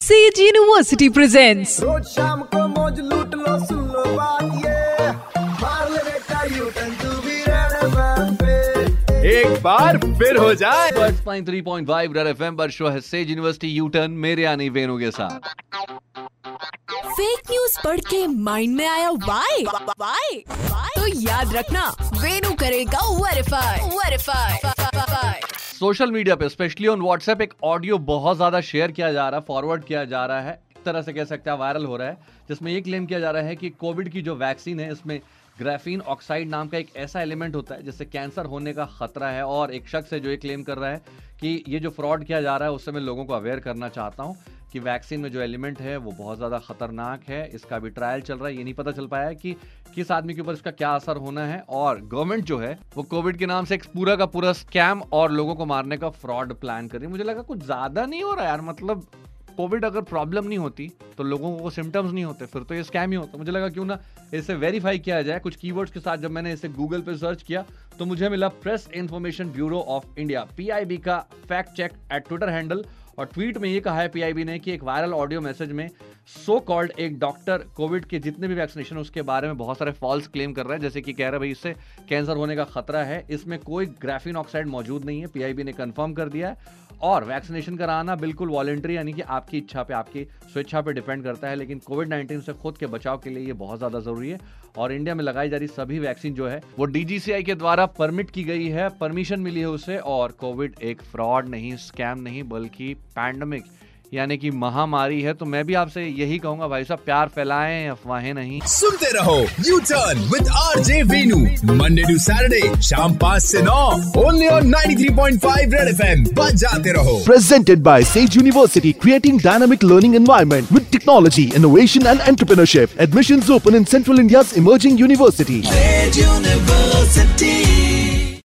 Says university presents रोज शाम को मौज लूट लो सुन लो बात ये। मार ले बेटा U turn to be red एक बार फिर हो जाए। Birds point three point five red F पर शो है सेज यूनिवर्सिटी यू टर्न मेरे यानी वेनु के साथ। फेक न्यूज़ पढ़ के माइंड में आया वाई वाई तो याद रखना वेनु करेगा वेरीफाई वेरीफाई सोशल मीडिया पे, स्पेशली ऑन व्हाट्सएप, एक ऑडियो बहुत ज़्यादा शेयर किया जा रहा है फॉरवर्ड किया जा रहा है। एक तरह से कह सकते हैं वायरल हो रहा है, जिसमें ये क्लेम किया जा रहा है कि कोविड की जो वैक्सीन है, इसमें ग्राफीन ऑक्साइड नाम का एक ऐसा एलिमेंट होता है, जिससे कैंसर होने का खतरा है। और एक शख्स है जो ये क्लेम कर रहा है कि ये जो फ्रॉड किया जा रहा है उससे मैं लोगों को अवेयर करना चाहता हूँ। कि वैक्सीन में जो एलिमेंट है, वो बहुत ज़्यादा खतरनाक है। इसका भी ट्रायल चल रहा है। ये नहीं पता चल पाया है कि किस आदमी के ऊपर इसका क्या असर होना है। और गवर्नमेंट जो है, वो कोविड के नाम से एक पूरा का पूरा स्कैम और लोगों को मारने का फ्रॉड प्लान कर रही है। मुझे लगा कुछ ज़्यादा नहीं हो रहा यार। मतलब कोविड अगर प्रॉब्लम नहीं होती तो लोगों को सिम्टम्स नहीं होते, फिर तो ये स्कैम ही होता मुझे लगा क्यों ना इसे वेरीफाई किया जाए कुछ कीवर्ड्स के साथ। जब मैंने इसे गूगल पर सर्च किया तो मुझे मिला press information bureau of India PIB का fact check at Twitter handle और ट्वीट में ये कहा है पीआईबी ने कि एक वायरल ऑडियो मैसेज में सो कॉल्ड एक डॉक्टर कोविड के जितने भी वैक्सीनेशन उसके बारे में बहुत सारे फॉल्स क्लेम कर रहा है, जैसे कि कह रहा है भाई, इससे कैंसर होने का खतरा है। इसमें कोई ग्राफिन ऑक्साइड मौजूद नहीं है पीआईबी ने कंफर्म कर दिया है। और वैक्सीनेशन कराना बिल्कुल वॉलेंट्री यानी कि आपकी इच्छा पे, आपकी स्वेच्छा पे डिपेंड करता है, लेकिन कोविड 19 से खुद के बचाव के लिए ये बहुत ज़्यादा ज़रूरी है। और इंडिया में लगाई जा रही सभी वैक्सीन जो है, वो डीजीसीआई के द्वारा परमिट की गई है परमिशन मिली है उसे, और कोविड एक फ्रॉड नहीं स्कैम नहीं, बल्कि पैंडमिक यानी कि महामारी है तो मैं भी आपसे यही कहूँगा भाई साहब प्यार फैलाएँ अफवाहें नहीं। सुनते रहो U turn with R J Venu Monday to Saturday शाम पाँच ऐसी नौ only on nine three point five red F M जाते रहो। Presented by Sage university creating dynamic learning environment with technology innovation and entrepreneurship admission open in central India emerging university